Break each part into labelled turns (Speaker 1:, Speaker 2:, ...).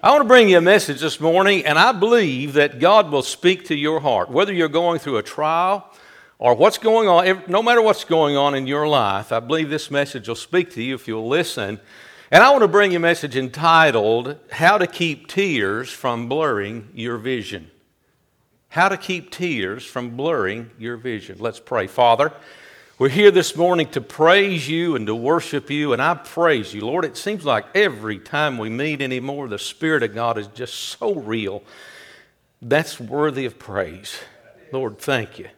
Speaker 1: I want to bring you a message this morning, and I believe that God will speak to your heart. Whether you're going through a trial or what's going on, no matter what's going on in your life, I believe this message will speak to you if you'll listen. And I want to bring you a message entitled, How to Keep Tears from Blurring Your Vision. How to Keep Tears from Blurring Your Vision. Let's pray. Father, we're here this morning to praise you and to worship you, and I praise you. Lord, it seems like every time we meet anymore, the Spirit of God is just so real. That's worthy of praise. Lord, thank you.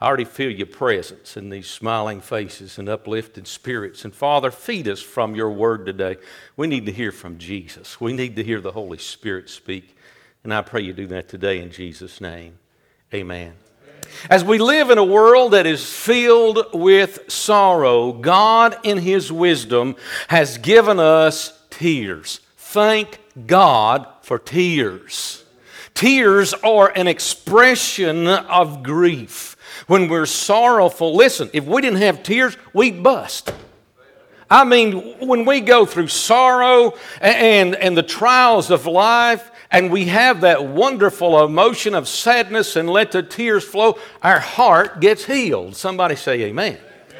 Speaker 1: I already feel your presence in these smiling faces and uplifted spirits. And Father, feed us from your word today. We need to hear from Jesus. We need to hear the Holy Spirit speak. And I pray you do that today in Jesus' name. Amen. As we live in a world that is filled with sorrow, God, in His wisdom, has given us tears. Thank God for tears. Tears are an expression of grief. When we're sorrowful, listen, if we didn't have tears, we'd bust. I mean, when we go through sorrow and, and the trials of life, and we have that wonderful emotion of sadness and let the tears flow, our heart gets healed. Somebody say, Amen.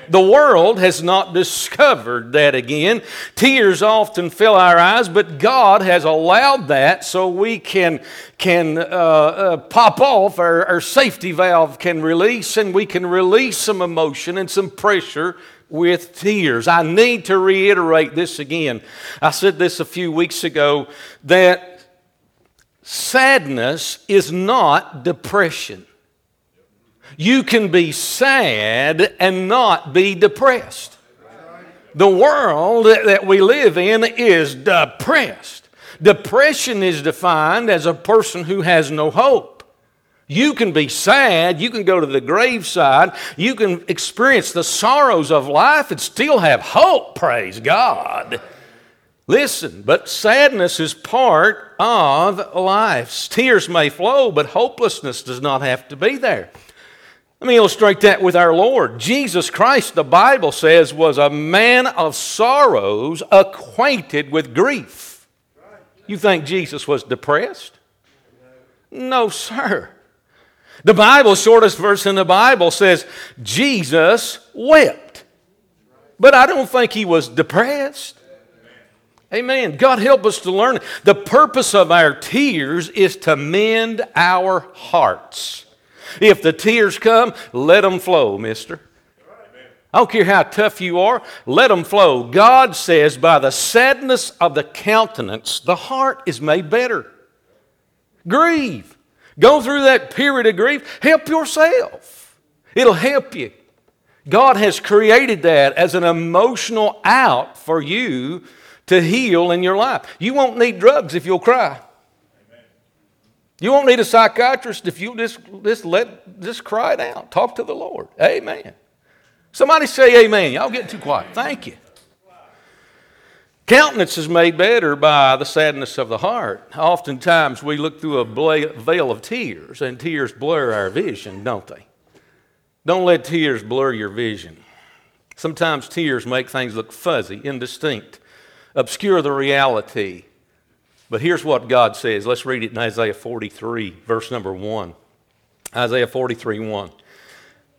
Speaker 1: The world has not discovered that again. Tears often fill our eyes, but God has allowed that so we can, can uh, uh, pop off, our, our safety valve can release, and we can release some emotion and some pressure with tears. I need to reiterate this again. I said this a few weeks ago that Sadness is not depression. You can be sad and not be depressed. The world that we live in is depressed. Depression is defined as a person who has no hope. You can be sad, you can go to the graveside, you can experience the sorrows of life and still have hope, praise God. Listen, but sadness is part of life. Tears may flow, but hopelessness does not have to be there. Let me illustrate that with our Lord. Jesus Christ, the Bible says, was a man of sorrows, acquainted with grief. You think Jesus was depressed? No, sir. The Bible, shortest verse in the Bible, says Jesus wept. But I don't think he was depressed. Amen. God help us to learn. The purpose of our tears is to mend our hearts. If the tears come, let them flow, mister. I don't care how tough you are, let them flow. God says, by the sadness of the countenance, the heart is made better. Grieve. Go through that period of grief. Help yourself. It'll help you. God has created that as an emotional out for you to heal in your life. You won't need drugs if you'll cry. You won't need a psychiatrist if you just, just let just cry it out. Talk to the Lord. Amen. Somebody say amen. Y'all get too quiet. Thank you. Countenance is made better by the sadness of the heart. Oftentimes we look through a veil of tears, and tears blur our vision, don't they? Don't let tears blur your vision. Sometimes tears make things look fuzzy, indistinct obscure the reality. But here's what God says. Let's read it in Isaiah 43, verse number 1. Isaiah 43, 1.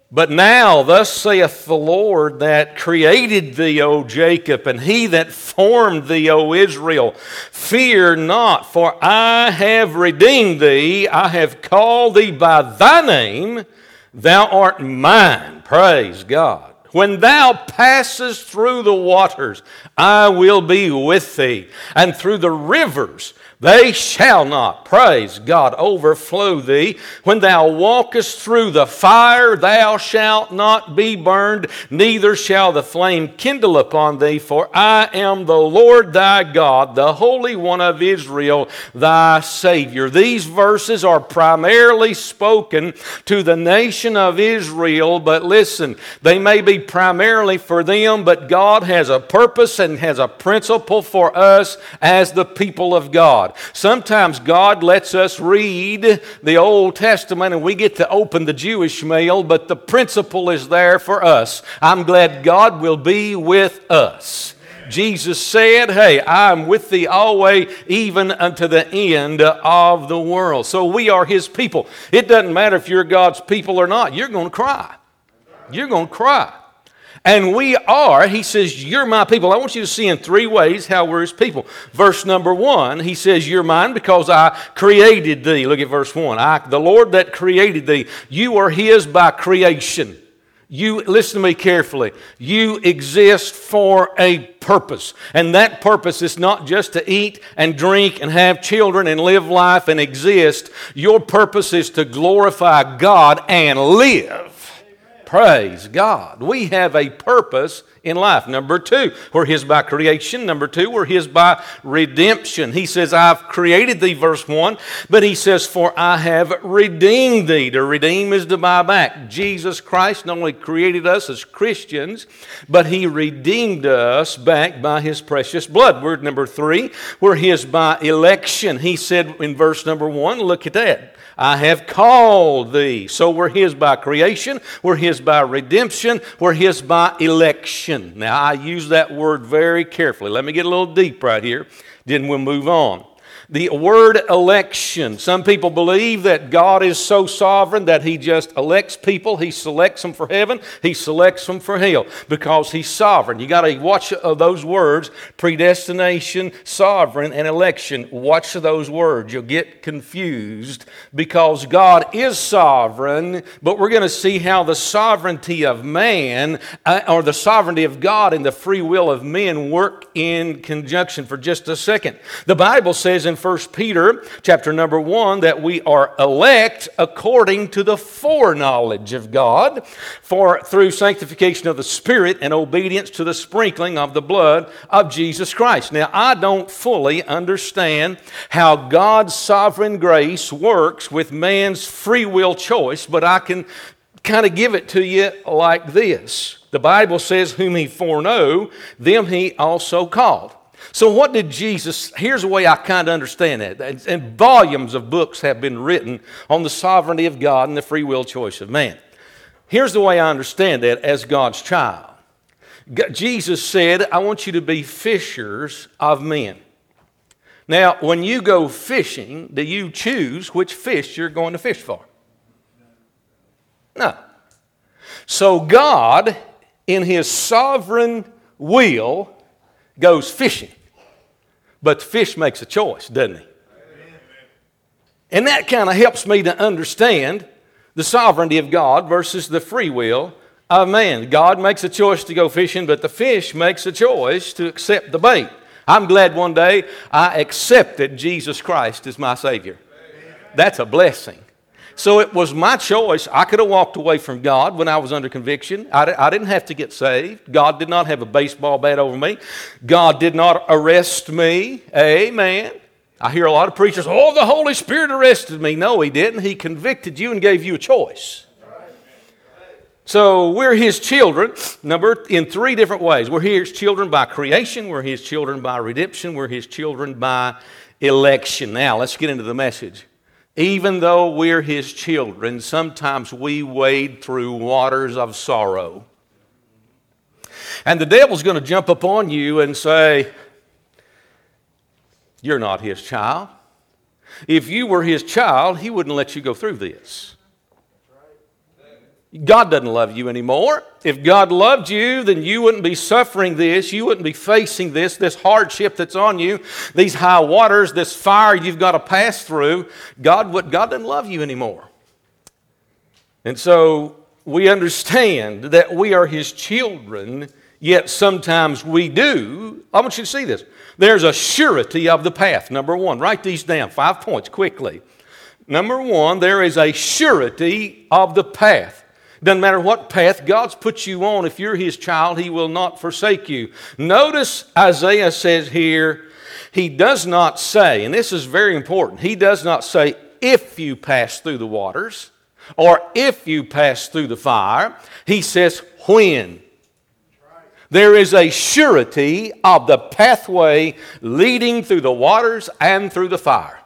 Speaker 1: But now, thus saith the Lord that created thee, O Jacob, and he that formed thee, O Israel, fear not, for I have redeemed thee, I have called thee by thy name, thou art mine. Praise God. When thou passest through the waters, I will be with thee, and through the rivers, they shall not, praise God, overflow thee. When thou walkest through the fire, thou shalt not be burned, neither shall the flame kindle upon thee. For I am the Lord thy God, the Holy One of Israel, thy Savior. These verses are primarily spoken to the nation of Israel, but listen, they may be primarily for them, but God has a purpose and has a principle for us as the people of God. God. Sometimes God lets us read the Old Testament and we get to open the Jewish mail, but the principle is there for us. I'm glad God will be with us. Jesus said, Hey, I'm with thee always, even unto the end of the world. So we are his people. It doesn't matter if you're God's people or not, you're going to cry. You're going to cry. And we are, he says, You're my people. I want you to see in three ways how we're his people. Verse number one, he says, You're mine because I created thee. Look at verse one. I, the Lord that created thee, you are his by creation. You, listen to me carefully. You exist for a purpose. And that purpose is not just to eat and drink and have children and live life and exist. Your purpose is to glorify God and live. Praise God. We have a purpose in life. Number two, we're His by creation. Number two, we're His by redemption. He says, I've created thee, verse one, but He says, For I have redeemed thee. To redeem is to buy back. Jesus Christ not only created us as Christians, but He redeemed us back by His precious blood. Word number three, we're His by election. He said in verse number one, look at that. I have called thee. So we're His by creation, we're His by redemption, we're His by election. Now, I use that word very carefully. Let me get a little deep right here, then we'll move on. The word election. Some people believe that God is so sovereign that He just elects people. He selects them for heaven. He selects them for hell because He's sovereign. You got to watch uh, those words predestination, sovereign, and election. Watch those words. You'll get confused because God is sovereign, but we're going to see how the sovereignty of man uh, or the sovereignty of God and the free will of men work in conjunction for just a second. The Bible says in 1 Peter chapter number 1 that we are elect according to the foreknowledge of God for through sanctification of the Spirit and obedience to the sprinkling of the blood of Jesus Christ. Now, I don't fully understand how God's sovereign grace works with man's free will choice, but I can kind of give it to you like this. The Bible says, Whom he foreknow, them he also called. So, what did Jesus? Here's the way I kind of understand it. And volumes of books have been written on the sovereignty of God and the free will choice of man. Here's the way I understand that as God's child. Jesus said, I want you to be fishers of men. Now, when you go fishing, do you choose which fish you're going to fish for? No. So, God, in His sovereign will, goes fishing. But the fish makes a choice, doesn't he? And that kind of helps me to understand the sovereignty of God versus the free will of man. God makes a choice to go fishing, but the fish makes a choice to accept the bait. I'm glad one day I accepted Jesus Christ as my Savior. That's a blessing. So it was my choice. I could have walked away from God when I was under conviction. I, I didn't have to get saved. God did not have a baseball bat over me. God did not arrest me. Amen. I hear a lot of preachers, oh, the Holy Spirit arrested me. No, He didn't. He convicted you and gave you a choice. So we're his children, number in three different ways. We're his children by creation, we're his children by redemption, we're his children by election. Now let's get into the message. Even though we're his children, sometimes we wade through waters of sorrow. And the devil's going to jump upon you and say, You're not his child. If you were his child, he wouldn't let you go through this. God doesn't love you anymore. If God loved you, then you wouldn't be suffering this. You wouldn't be facing this, this hardship that's on you, these high waters, this fire you've got to pass through. God, would, God doesn't love you anymore. And so we understand that we are His children, yet sometimes we do. I want you to see this. There's a surety of the path. Number one, write these down, five points quickly. Number one, there is a surety of the path. Doesn't matter what path God's put you on, if you're His child, He will not forsake you. Notice Isaiah says here, He does not say, and this is very important, He does not say, if you pass through the waters or if you pass through the fire. He says, when. There is a surety of the pathway leading through the waters and through the fire.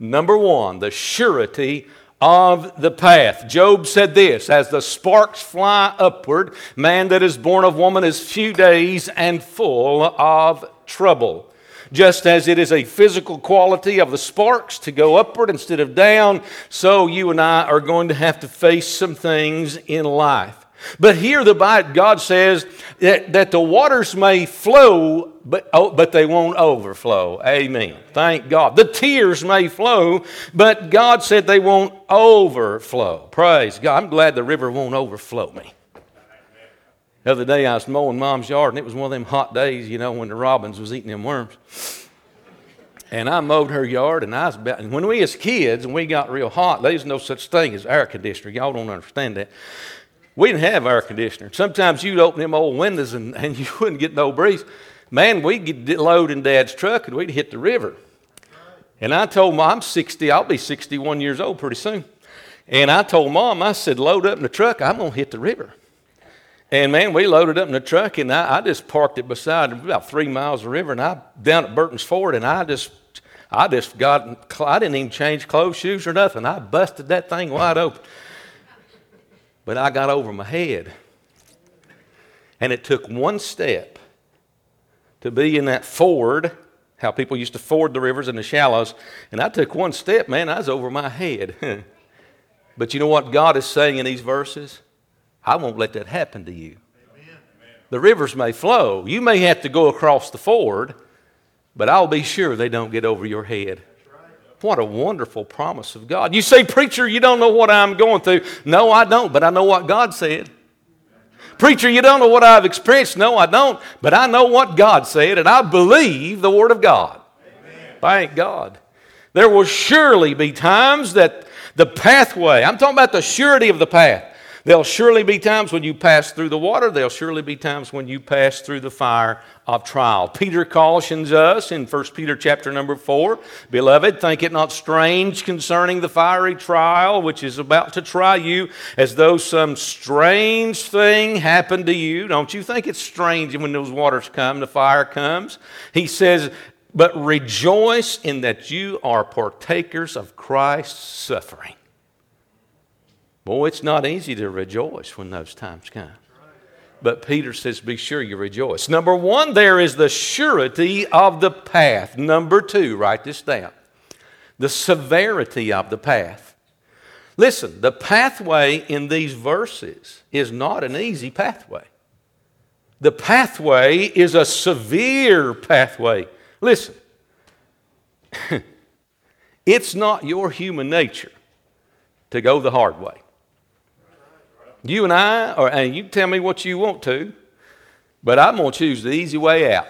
Speaker 1: Number one, the surety of the path. Job said this As the sparks fly upward, man that is born of woman is few days and full of trouble. Just as it is a physical quality of the sparks to go upward instead of down, so you and I are going to have to face some things in life. But here the God says that, that the waters may flow, but, oh, but they won't overflow. Amen. Thank God. The tears may flow, but God said they won't overflow. Praise God. I'm glad the river won't overflow me. The other day I was mowing mom's yard, and it was one of them hot days, you know, when the robins was eating them worms. And I mowed her yard, and I was about, and when we as kids and we got real hot, there's no such thing as air conditioner. Y'all don't understand that. We didn't have air conditioner. Sometimes you'd open them old windows and, and you wouldn't get no breeze. Man, we'd get load in Dad's truck and we'd hit the river. And I told Mom, I'm 60, I'll be 61 years old pretty soon. And I told Mom, I said, load up in the truck, I'm going to hit the river. And man, we loaded up in the truck and I, I just parked it beside about three miles of river and I down at Burton's Ford and I just I just got I didn't even change clothes, shoes, or nothing. I busted that thing wide open. But I got over my head. And it took one step to be in that ford, how people used to ford the rivers in the shallows. And I took one step, man, I was over my head. but you know what God is saying in these verses? I won't let that happen to you. Amen. The rivers may flow. You may have to go across the ford, but I'll be sure they don't get over your head. What a wonderful promise of God. You say, Preacher, you don't know what I'm going through. No, I don't, but I know what God said. Preacher, you don't know what I've experienced. No, I don't, but I know what God said, and I believe the Word of God. Amen. Thank God. There will surely be times that the pathway, I'm talking about the surety of the path, There'll surely be times when you pass through the water. There'll surely be times when you pass through the fire of trial. Peter cautions us in 1 Peter chapter number 4, Beloved, think it not strange concerning the fiery trial which is about to try you, as though some strange thing happened to you. Don't you think it's strange when those waters come, the fire comes? He says, But rejoice in that you are partakers of Christ's suffering Boy, it's not easy to rejoice when those times come. But Peter says, Be sure you rejoice. Number one, there is the surety of the path. Number two, write this down the severity of the path. Listen, the pathway in these verses is not an easy pathway. The pathway is a severe pathway. Listen, it's not your human nature to go the hard way. You and I, or, and you tell me what you want to, but I'm going to choose the easy way out.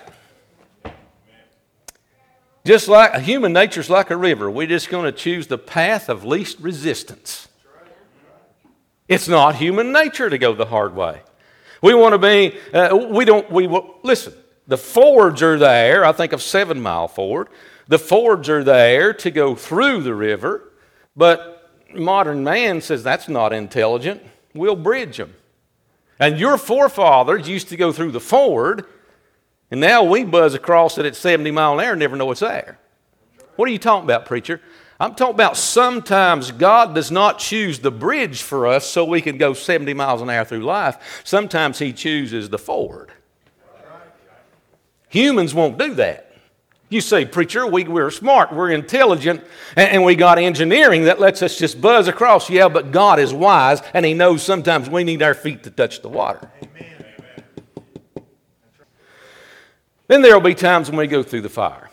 Speaker 1: Just like human nature's like a river, we're just going to choose the path of least resistance. It's not human nature to go the hard way. We want to be, uh, we don't, we, listen, the fords are there. I think of Seven Mile Ford. The fords are there to go through the river, but modern man says that's not intelligent we'll bridge them. And your forefathers used to go through the ford, and now we buzz across it at 70 mile an hour and never know it's there. What are you talking about, preacher? I'm talking about sometimes God does not choose the bridge for us so we can go 70 miles an hour through life. Sometimes He chooses the ford. Humans won't do that. You say, preacher, we, we're smart, we're intelligent, and, and, we got engineering that lets us just buzz across. Yeah, but God is wise, and He knows sometimes we need our feet to touch the water. Amen. Then there will be times when we go through the fire.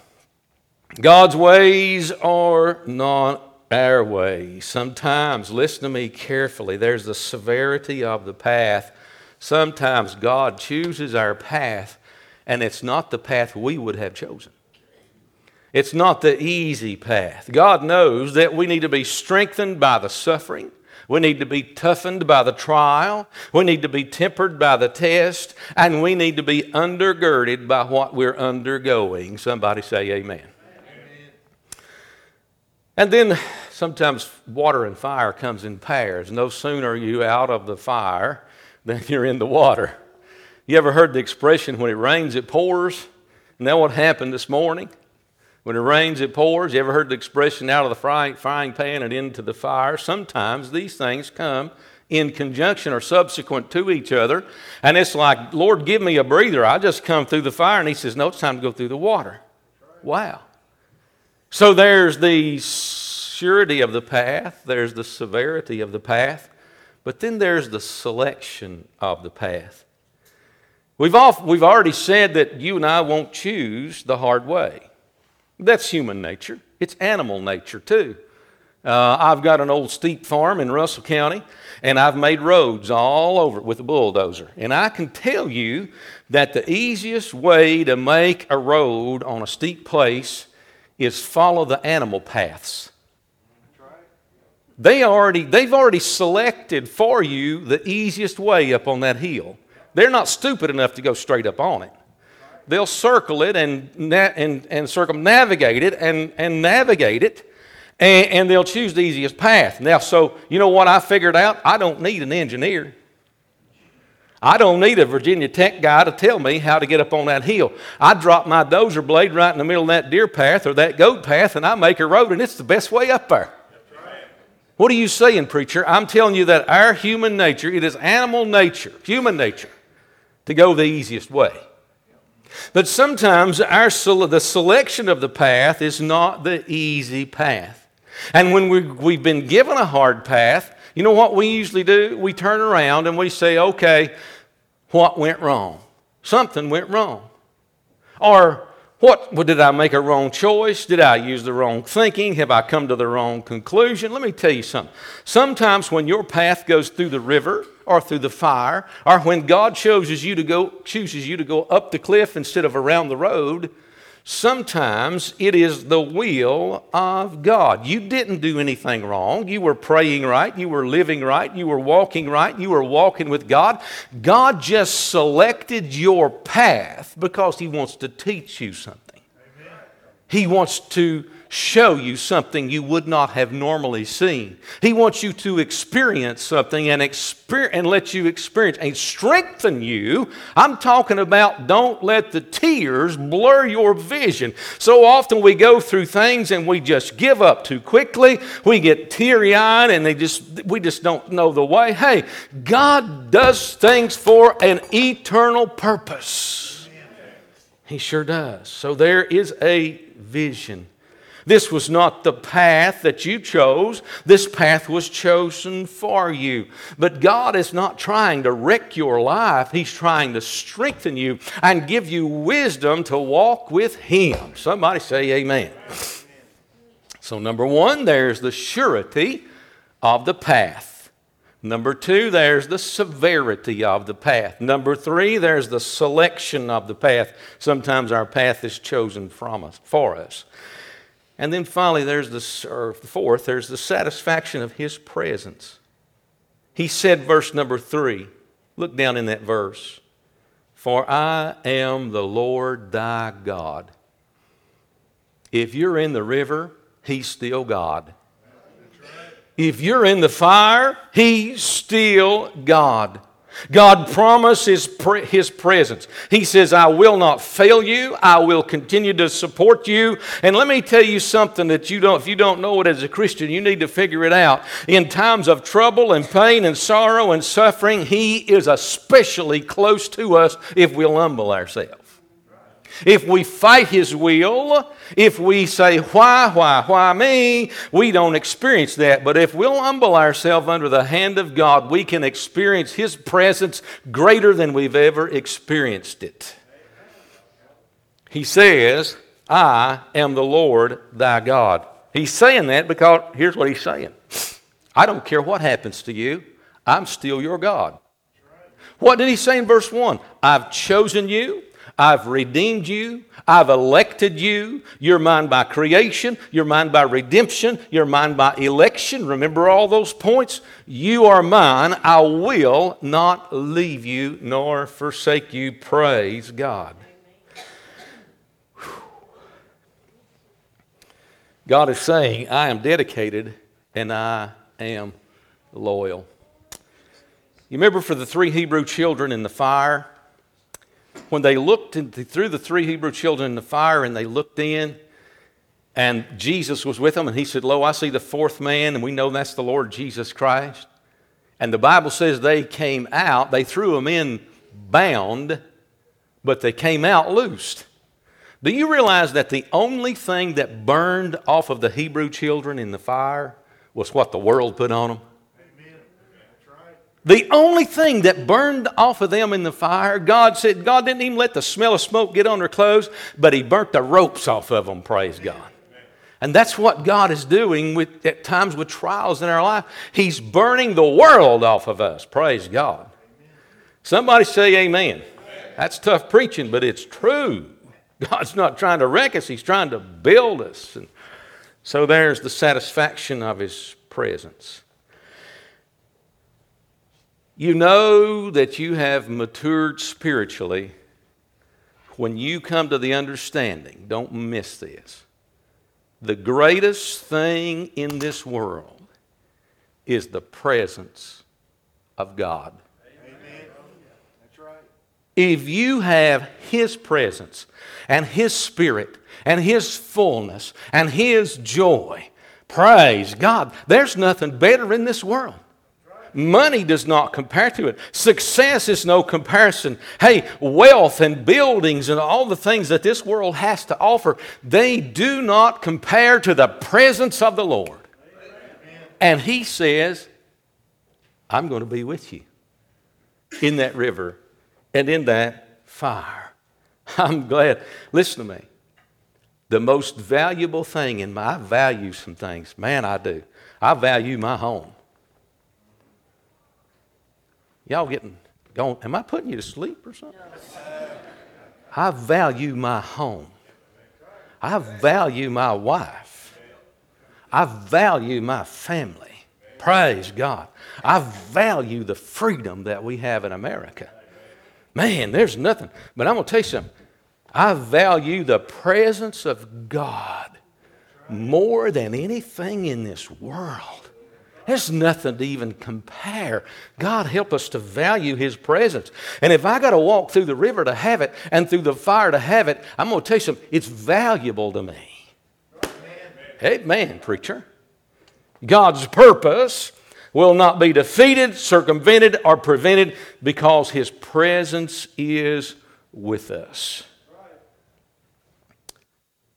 Speaker 1: God's ways are not our ways. Sometimes, listen to me carefully, there's the severity of the path. Sometimes God chooses our path, and it's not the path we would have chosen. It's not the easy path. God knows that we need to be strengthened by the suffering. We need to be toughened by the trial. We need to be tempered by the test. And we need to be undergirded by what we're undergoing. Somebody say amen. amen. And then sometimes water and fire comes in pairs. No sooner are you out of the fire than you're in the water. You ever heard the expression when it rains, it pours? That what happened this morning? When it rains, it pours. You ever heard the expression out of the frying, frying pan and into the fire? Sometimes these things come in conjunction or subsequent to each other. And it's like, Lord, give me a breather. I just come through the fire. And He says, No, it's time to go through the water. Wow. So there's the surety of the path, there's the severity of the path, but then there's the selection of the path. We've, all, we've already said that you and I won't choose the hard way. That's human nature, it's animal nature too. Uh, I've got an old steep farm in Russell County, and I've made roads all over it with a bulldozer. And I can tell you that the easiest way to make a road on a steep place is follow the animal paths. They already, they've already selected for you the easiest way up on that hill. They're not stupid enough to go straight up on it. They'll circle it and, and, and circumnavigate it and, and navigate it, and, and they'll choose the easiest path. Now, so you know what I figured out? I don't need an engineer. I don't need a Virginia Tech guy to tell me how to get up on that hill. I drop my dozer blade right in the middle of that deer path or that goat path, and I make a road, and it's the best way up there. What are you saying, preacher? I'm telling you that our human nature, it is animal nature, human nature, to go the easiest way. But sometimes our, the selection of the path is not the easy path. And when we, we've been given a hard path, you know what we usually do? We turn around and we say, okay, what went wrong? Something went wrong. Or what did I make a wrong choice? Did I use the wrong thinking? Have I come to the wrong conclusion? Let me tell you something. Sometimes when your path goes through the river or through the fire, or when God chooses you to go chooses you to go up the cliff instead of around the road, Sometimes it is the will of God. You didn't do anything wrong. You were praying right. You were living right. You were walking right. You were walking with God. God just selected your path because He wants to teach you something. He wants to show you something you would not have normally seen. He wants you to experience something and, exper- and let you experience and strengthen you. I'm talking about don't let the tears blur your vision. So often we go through things and we just give up too quickly. We get teary eyed and they just, we just don't know the way. Hey, God does things for an eternal purpose. He sure does. So there is a vision. This was not the path that you chose. This path was chosen for you. But God is not trying to wreck your life, He's trying to strengthen you and give you wisdom to walk with Him. Somebody say, Amen. So, number one, there's the surety of the path. Number two, there's the severity of the path. Number three, there's the selection of the path. Sometimes our path is chosen from us, for us. And then finally, there's the, or fourth, there's the satisfaction of his presence. He said, verse number three, look down in that verse. For I am the Lord thy God. If you're in the river, he's still God. If you're in the fire, he's still God. God promises His presence. He says, I will not fail you. I will continue to support you. And let me tell you something that you don't, if you don't know it as a Christian, you need to figure it out. In times of trouble and pain and sorrow and suffering, He is especially close to us if we'll humble ourselves. If we fight His will, if we say, Why, why, why me? we don't experience that. But if we'll humble ourselves under the hand of God, we can experience His presence greater than we've ever experienced it. He says, I am the Lord thy God. He's saying that because here's what he's saying I don't care what happens to you, I'm still your God. What did he say in verse 1? I've chosen you. I've redeemed you. I've elected you. You're mine by creation. You're mine by redemption. You're mine by election. Remember all those points? You are mine. I will not leave you nor forsake you. Praise God. God is saying, I am dedicated and I am loyal. You remember for the three Hebrew children in the fire? When they looked through the three Hebrew children in the fire and they looked in, And Jesus was with them, and he said, Lo, I see the fourth man, and we know that's the Lord Jesus Christ. And the Bible says they came out, they threw him in bound, but they came out loosed. Do you realize that the only thing that burned off of the Hebrew children in the fire was what the world put on them? The only thing that burned off of them in the fire, God said, God didn't even let the smell of smoke get on their clothes, but He burnt the ropes off of them, praise God. And that's what God is doing with, at times with trials in our life. He's burning the world off of us, praise God. Somebody say amen. That's tough preaching, but it's true. God's not trying to wreck us, He's trying to build us. And so there's the satisfaction of His presence. You know that you have matured spiritually when you come to the understanding, don't miss this. The greatest thing in this world is the presence of God. Amen. That's right. If you have His presence and His Spirit and His fullness and His joy, praise God, there's nothing better in this world. Money does not compare to it. Success is no comparison. Hey, wealth and buildings and all the things that this world has to offer, they do not compare to the presence of the Lord. And He says, I'm going to be with you in that river and in that fire. I'm glad. Listen to me. The most valuable thing in my, I value some things. Man, I do. I value my home. Y'all getting going? Am I putting you to sleep or something? I value my home. I value my wife. I value my family. Praise God. I value the freedom that we have in America. Man, there's nothing. But I'm going to tell you something. I value the presence of God more than anything in this world. There's nothing to even compare. God help us to value His presence. And if I got to walk through the river to have it and through the fire to have it, I'm going to tell you something, it's valuable to me. Amen, Amen preacher. God's purpose will not be defeated, circumvented, or prevented because His presence is with us.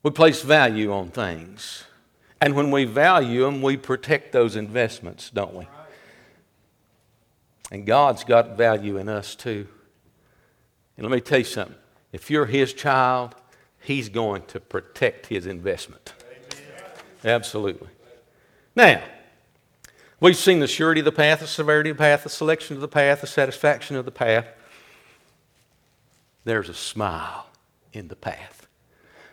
Speaker 1: We place value on things. And when we value them, we protect those investments, don't we? And God's got value in us too. And let me tell you something if you're His child, He's going to protect His investment. Absolutely. Now, we've seen the surety of the path, the severity of the path, the selection of the path, the satisfaction of the path. There's a smile in the path.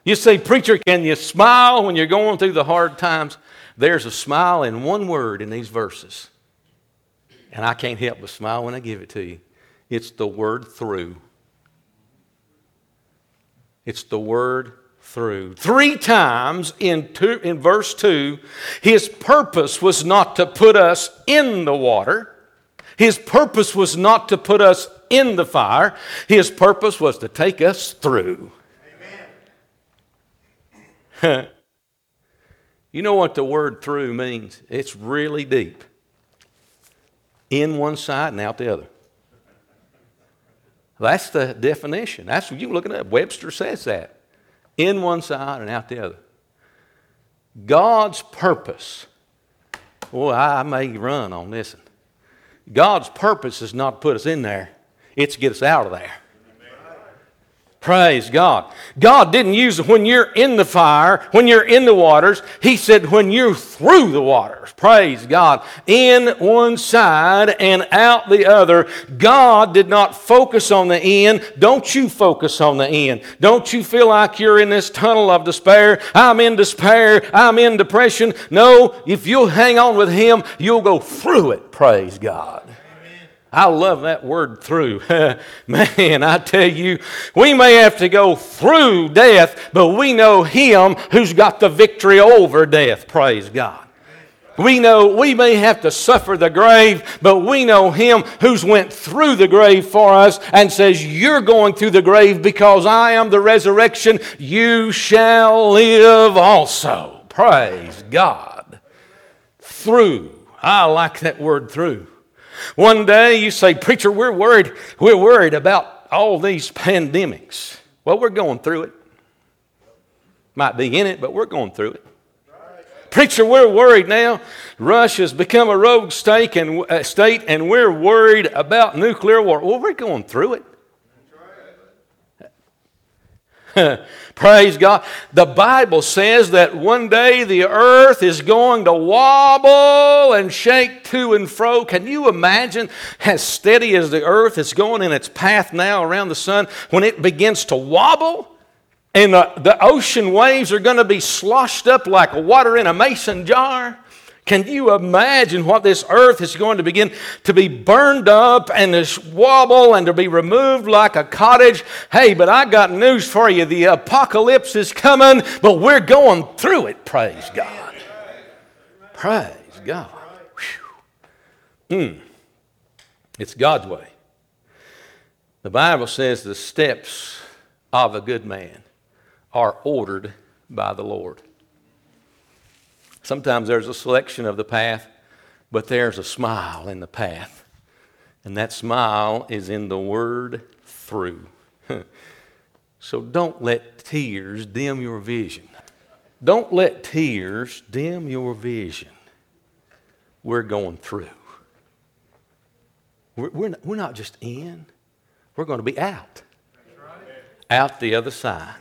Speaker 1: You say, Preacher, can you smile when you're going through the hard times? There's a smile in one word in these verses. And I can't help but smile when I give it to you. It's the word through. It's the word through. Three times in, two, in verse 2, his purpose was not to put us in the water. His purpose was not to put us in the fire. His purpose was to take us through. you know what the word through means? It's really deep. In one side and out the other. That's the definition. That's what you look at that. Webster says that. In one side and out the other. God's purpose. Boy, I may run on this. God's purpose is not to put us in there, it's to get us out of there. Praise God. God didn't use when you're in the fire, when you're in the waters. He said when you're through the waters. Praise God. In one side and out the other. God did not focus on the end. Don't you focus on the end. Don't you feel like you're in this tunnel of despair. I'm in despair. I'm in depression. No, if you'll hang on with Him, you'll go through it. Praise God. I love that word through. Man, I tell you, we may have to go through death, but we know Him who's got the victory over death. Praise God. We know we may have to suffer the grave, but we know him who's went through the grave for us and says, You're going through the grave because I am the resurrection. You shall live also. Praise God. Through. I like that word through. One day you say, Preacher, we're worried. We're worried about all these pandemics. Well, we're going through it. Might be in it, but we're going through it. Preacher, we're worried now. Russia's become a rogue state and, uh, state, and we're worried about nuclear war. Well, we're going through it. Praise God. The Bible says that one day the earth is going to wobble and shake to and fro. Can you imagine as steady as the earth is going in its path now around the sun when it begins to wobble? And the, the ocean waves are going to be sloshed up like water in a mason jar. Can you imagine what this earth is going to begin to be burned up and to wobble and to be removed like a cottage? Hey, but I got news for you. The apocalypse is coming, but we're going through it. Praise God. Praise God. Hmm. It's God's way. The Bible says the steps of a good man are ordered by the Lord. Sometimes there's a selection of the path, but there's a smile in the path. And that smile is in the word through. so don't let tears dim your vision. Don't let tears dim your vision. We're going through. We're, we're, not, we're not just in, we're going to be out. Out the other side.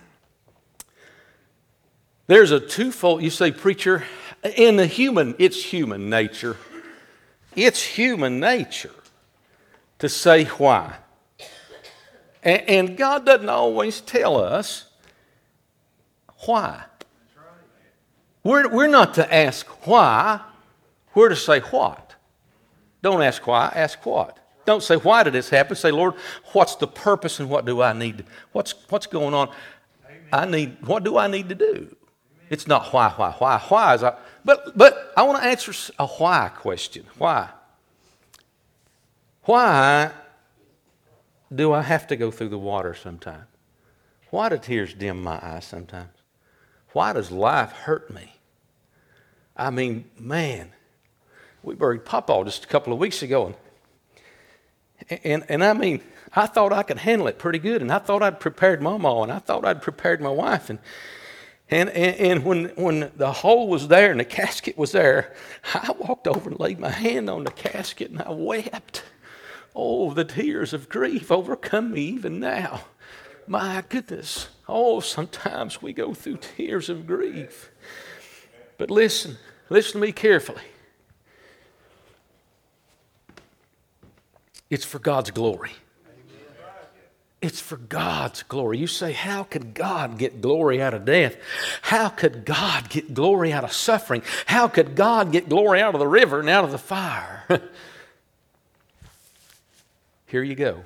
Speaker 1: There's a twofold, you say, preacher, in the human, it's human nature. It's human nature to say why. And, God doesn't always tell us why. We're, we're not to ask why, we're to say what. Don't ask why, ask what. Don't say, why did this happen? Say, Lord, what's the purpose and what do I need? What's, what's going on? I need, what do I need to do? It's not why, why, why. Why is I, but, but I want to answer a why question. Why? Why do I have to go through the water sometimes? Why do tears dim my eyes sometimes? Why does life hurt me? I mean, man, we buried Papa just a couple of weeks ago, and, and, and I mean, I thought I could handle it pretty good, and I thought I'd prepared Mama, and I thought I'd prepared my wife, and and, and, and, when, when the hole was there and the casket was there, I walked over and laid my hand on the casket and I wept. Oh, the tears of grief overcome me even now. My goodness. Oh, sometimes we go through tears of grief. But listen, listen to me carefully. It's for God's glory. It's for God's glory. You say, How could God get glory out of death? How could God get glory out of suffering? How could God get glory out of the river and out of the fire? Here you go.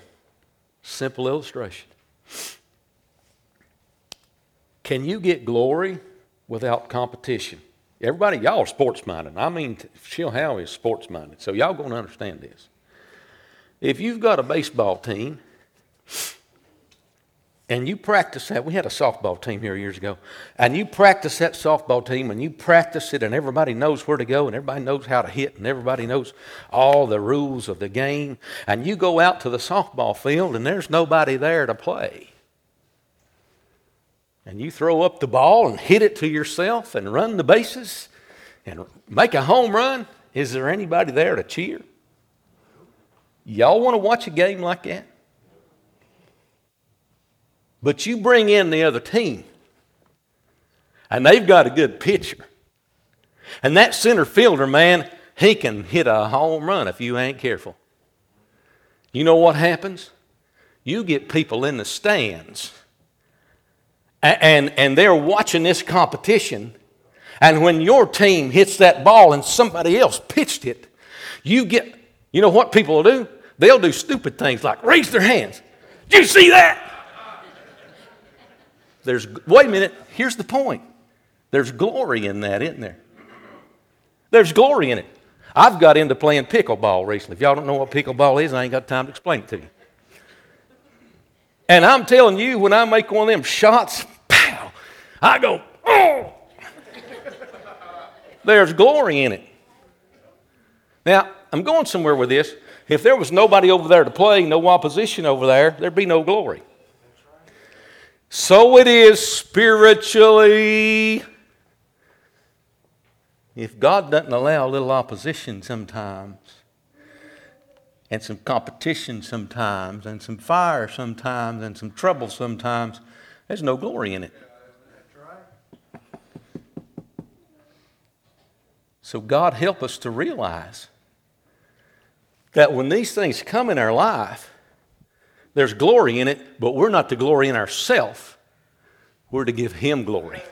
Speaker 1: Simple illustration. Can you get glory without competition? Everybody, y'all are sports minded. I mean, Chilhowie is sports minded, so y'all going to understand this. If you've got a baseball team and you practice that. We had a softball team here years ago, and you practice that softball team, and you practice it, and everybody knows where to go, and everybody knows how to hit, and everybody knows all the rules of the game. And you go out to the softball field, and there's nobody there to play. And you throw up the ball and hit it to yourself and run the bases and make a home run. Is there anybody there to cheer? Y'all want to watch a game like that? But you bring in the other team, and they've got a good pitcher. And that center fielder, man, he can hit a home run if you ain't careful. You know what happens? You get people in the stands, and, and they're watching this competition. And when your team hits that ball and somebody else pitched it, you get, you know what people will do? They'll do stupid things like raise their hands. Did you see that? There's, wait a minute, here's the point. There's glory in that, isn't there? There's glory in it. I've got into playing pickleball recently. If y'all don't know what pickleball is, I ain't got time to explain it to you. And I'm telling you, when I make one of them shots, pow, I go, oh! There's glory in it. Now, I'm going somewhere with this. If there was nobody over there to play, no opposition over there, there'd be no glory. So it is spiritually. If God doesn't allow a little opposition sometimes, and some competition sometimes, and some fire sometimes, and some trouble sometimes, there's no glory in it. So, God help us to realize that when these things come in our life, there's glory in it, but we're not to glory in ourselves. We're to give Him glory.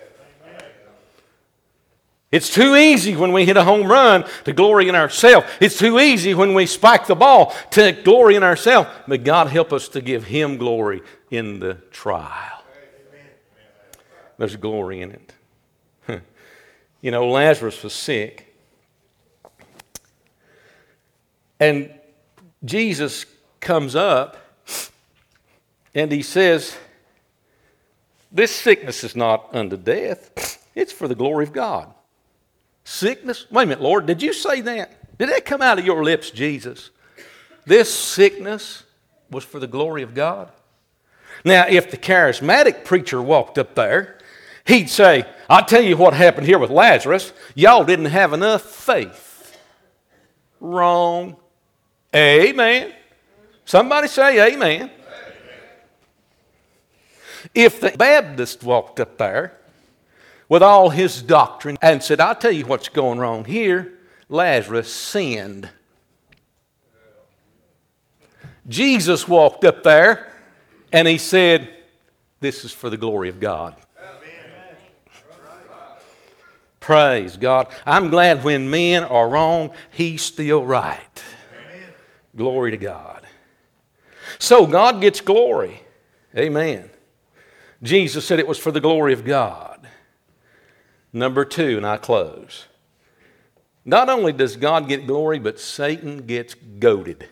Speaker 1: It's too easy when we hit a home run to glory in ourselves. It's too easy when we spike the ball to glory in ourselves. But God help us to give Him glory in the trial. There's glory in it. You know, Lazarus was sick. And Jesus comes up and he says, This sickness is not unto death, it's for the glory of God. Sickness? Wait a minute, Lord, did you say that? Did that come out of your lips, Jesus? This sickness was for the glory of God? Now, if the charismatic preacher walked up there, he'd say, I'll tell you what happened here with Lazarus. Y'all didn't have enough faith. Wrong. Amen. Somebody say amen. If the Baptist walked up there with all his doctrine and said, I'll tell you what's going wrong here, Lazarus sinned. Jesus walked up there and he said, This is for the glory of God. Praise God. I'm glad when men are wrong, he's still right. Glory to God. So God gets glory. Amen. Jesus said it was for the glory of God. Number two, and I close. Not only does God get glory, but Satan gets goaded.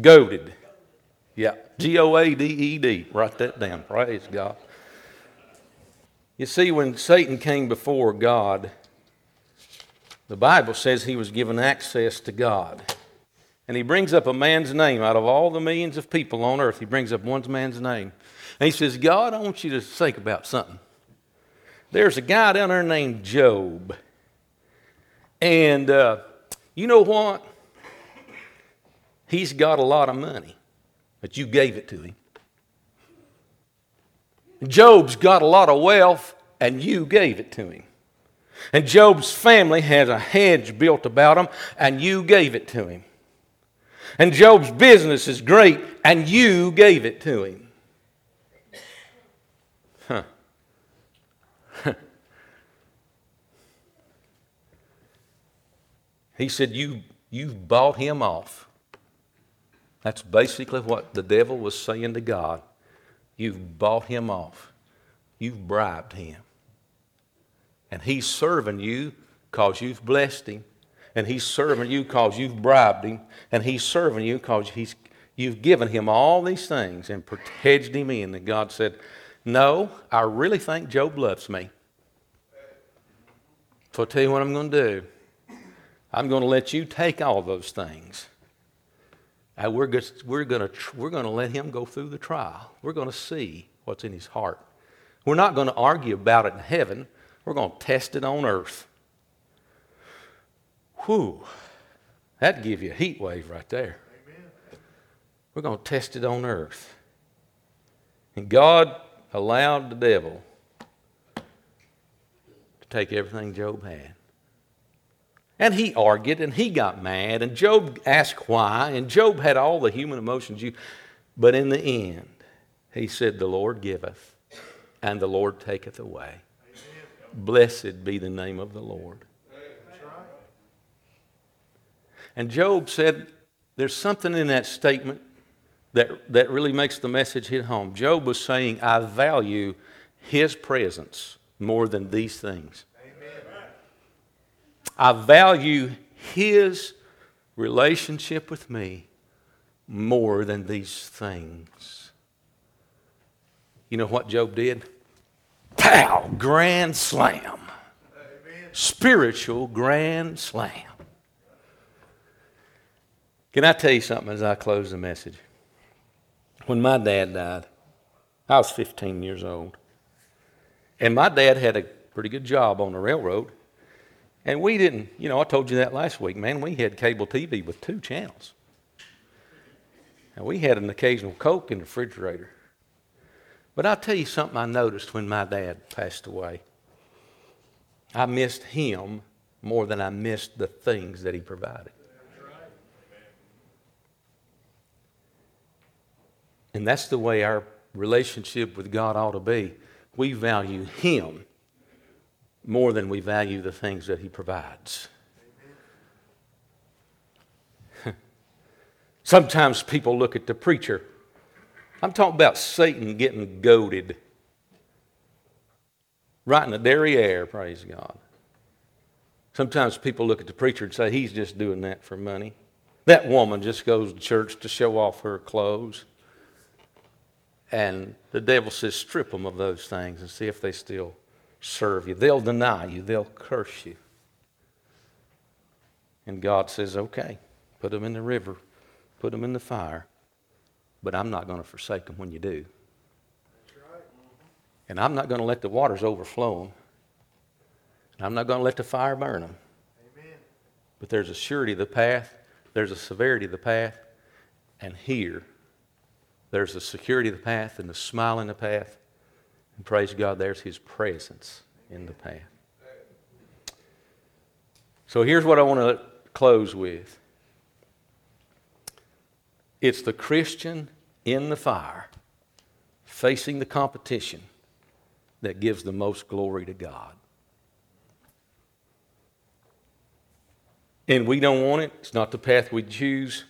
Speaker 1: Goaded. Yeah. G O A D E D. Write that down. Praise God. You see, when Satan came before God, the Bible says he was given access to God. And he brings up a man's name out of all the millions of people on earth. He brings up one man's name. And he says, God, I want you to think about something. There's a guy down there named Job. And uh, you know what? He's got a lot of money, but you gave it to him. Job's got a lot of wealth, and you gave it to him. And Job's family has a hedge built about him, and you gave it to him. And Job's business is great, and you gave it to him. Huh. he said, you, You've bought him off. That's basically what the devil was saying to God. You've bought him off, you've bribed him. And he's serving you because you've blessed him. And he's serving you because you've bribed him. And he's serving you because he's, you've given him all these things and hedged him in. And God said, No, I really think Job loves me. So I'll tell you what I'm going to do. I'm going to let you take all those things. And we're, we're, to, we're going to let him go through the trial. We're going to see what's in his heart. We're not going to argue about it in heaven. We're going to test it on earth. Whew. That'd give you a heat wave right there. Amen. We're going to test it on earth. And God allowed the devil to take everything Job had. And he argued and he got mad, and Job asked why, and Job had all the human emotions you. But in the end, he said, The Lord giveth, and the Lord taketh away. Blessed be the name of the Lord. And Job said, There's something in that statement that, that really makes the message hit home. Job was saying, I value his presence more than these things. Amen. I value His relationship with me more than these things. You know what Job did? Pow! Grand slam. Amen. Spiritual grand slam. Can I tell you something as I close the message? When my dad died, I was 15 years old. And my dad had a pretty good job on the railroad. And we didn't, you know, I told you that last week, man. We had cable TV with two channels. And we had an occasional Coke in the refrigerator. But I'll tell you something I noticed when my dad passed away. I missed him more than I missed the things that he provided. And that's the way our relationship with God ought to be. We value Him more than we value the things that He provides. Sometimes people look at the preacher. I'm talking about Satan getting goaded. Right in the derriere, praise God. Sometimes people look at the preacher and say, he's just doing that for money. That woman just goes to church to show off her clothes. And the devil says, strip them of those things and see if they still serve you. They'll deny you, they'll curse you. And God says, okay, put them in the river, put them in the fire, but I'm not going to forsake them when you do. And I'm not going to let the waters overflow them. And I'm not going to let the fire burn them. Amen. But there's a surety of the path, there's a severity of the path, and here there's the security of the path and the smile in the path. And praise God, there's His presence in the path. So here's what I want to close with it's the Christian in the fire, facing the competition, that gives the most glory to God. And we don't want it, it's not the path we choose.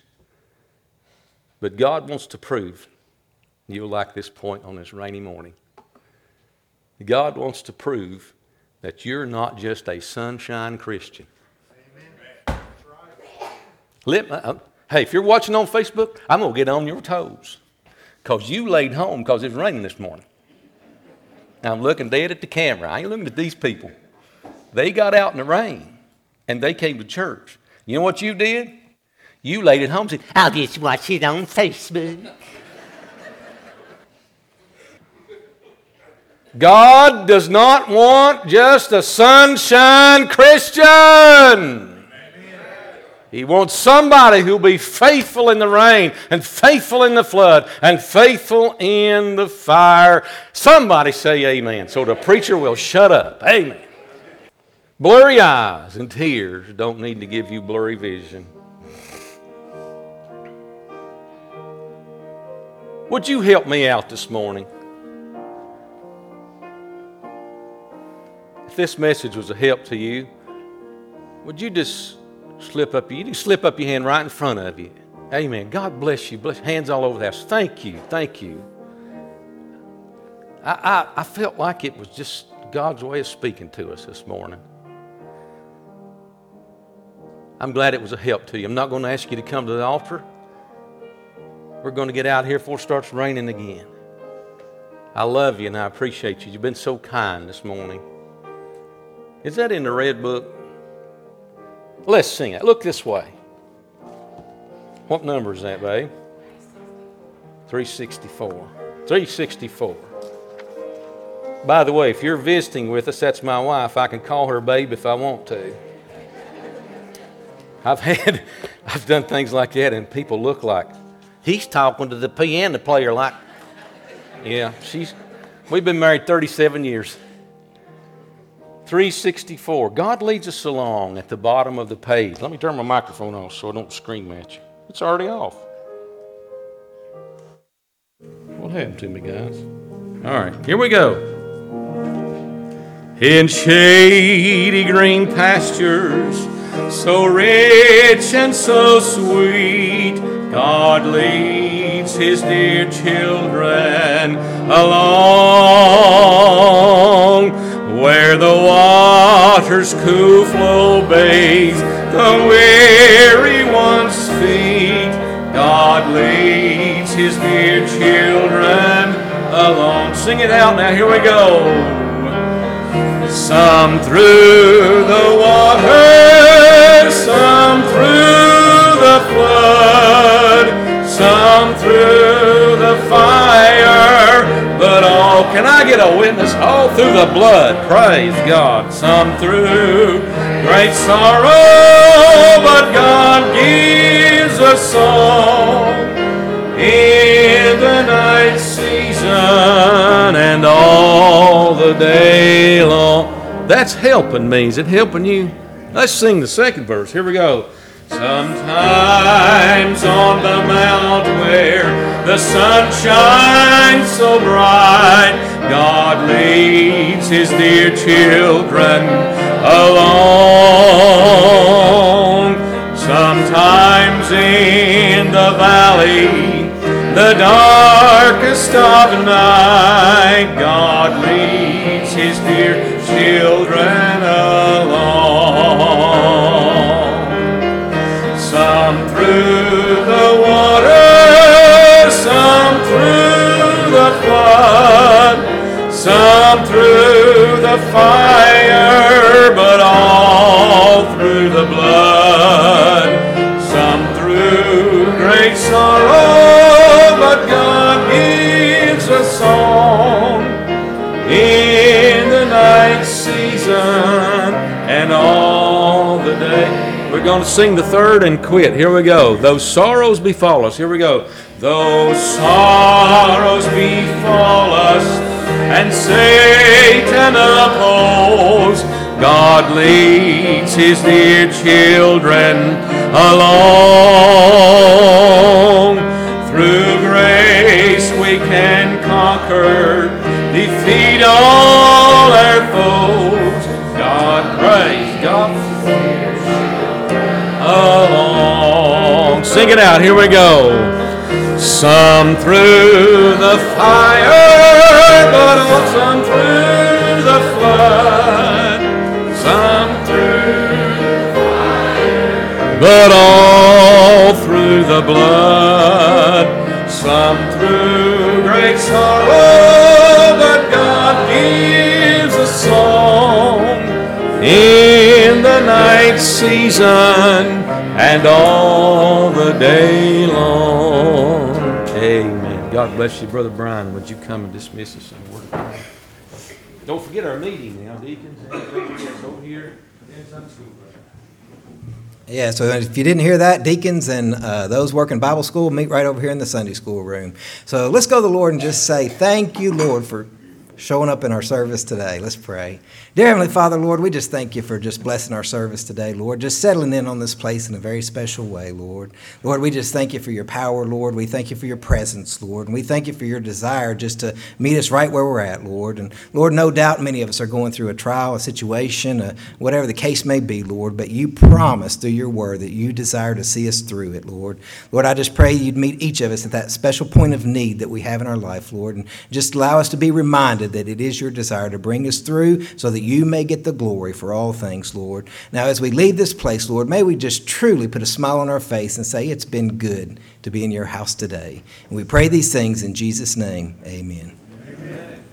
Speaker 1: But God wants to prove, you'll like this point on this rainy morning. God wants to prove that you're not just a sunshine Christian. Amen. Let my, uh, hey, if you're watching on Facebook, I'm going to get on your toes because you laid home because it's raining this morning. I'm looking dead at the camera. I ain't looking at these people. They got out in the rain and they came to church. You know what you did? You laid at home said, I'll just watch it on Facebook. God does not want just a sunshine Christian. He wants somebody who'll be faithful in the rain and faithful in the flood and faithful in the fire. Somebody say amen. So the preacher will shut up. Amen. Blurry eyes and tears don't need to give you blurry vision. Would you help me out this morning? If this message was a help to you, would you just slip up? You can slip up your hand right in front of you. Amen. God bless you. Bless hands all over the house. Thank you. Thank you. I, I, I felt like it was just God's way of speaking to us this morning. I'm glad it was a help to you. I'm not going to ask you to come to the altar. We're going to get out here before it starts raining again. I love you and I appreciate you. You've been so kind this morning. Is that in the red book? Let's sing it. Look this way. What number is that, babe? 364. 364. By the way, if you're visiting with us, that's my wife. I can call her babe if I want to. I've had, I've done things like that, and people look like, He's talking to the piano player like, yeah, she's, we've been married 37 years. 364. God leads us along at the bottom of the page. Let me turn my microphone off so I don't scream at you. It's already off. What happened to me, guys? All right, here we go. In shady green pastures, so rich and so sweet God leads his dear children along where the waters cool flow bathe the weary one's feet. God leads his dear children along. Sing it out now. Here we go. Some through the water, some through the flood, some through the fire, but all, can I get a witness? All through the blood, praise God. Some through great sorrow, but God gives a song in the night season and all the day long. That's helping me. Is it helping you? Let's sing the second verse. Here we go. Sometimes on the mount where the sun shines so bright, God leads his dear children along. Sometimes in the valley, the darkest of night, God leads his dear children along. Flood, some through the fire, but all through the blood. Some through great sorrow, but God going to sing the third and quit. Here we go. Those sorrows befall us. Here we go. Those sorrows befall us and Satan oppose. God leads his dear children along. Through grace we can conquer, defeat all our foes. God praise God Sing it out. Here we go. Some through the fire, but some through the flood. Some through the fire, but all through the blood. Some through great sorrow, but God gives a song in the night season and all the day long. Amen. God bless you, Brother Brian. Would you come and dismiss us in a word of prayer? Don't forget our meeting now, deacons. It's over here in Sunday school.
Speaker 2: Yeah, so if you didn't hear that, deacons and uh, those working Bible school, meet right over here in the Sunday school room. So let's go to the Lord and just say, Thank you, Lord, for showing up in our service today. Let's pray. Dear Heavenly Father, Lord, we just thank you for just blessing our service today, Lord, just settling in on this place in a very special way, Lord. Lord, we just thank you for your power, Lord. We thank you for your presence, Lord. And we thank you for your desire just to meet us right where we're at, Lord. And Lord, no doubt many of us are going through a trial, a situation, a, whatever the case may be, Lord, but you promise through your word that you desire to see us through it, Lord. Lord, I just pray you'd meet each of us at that special point of need that we have in our life, Lord, and just allow us to be that it is your desire to bring us through so that you may get the glory for all things, Lord. Now, as we leave this place, Lord, may we just truly put a smile on our face and say, It's been good to be in your house today. And we pray these things in Jesus' name. Amen. Amen.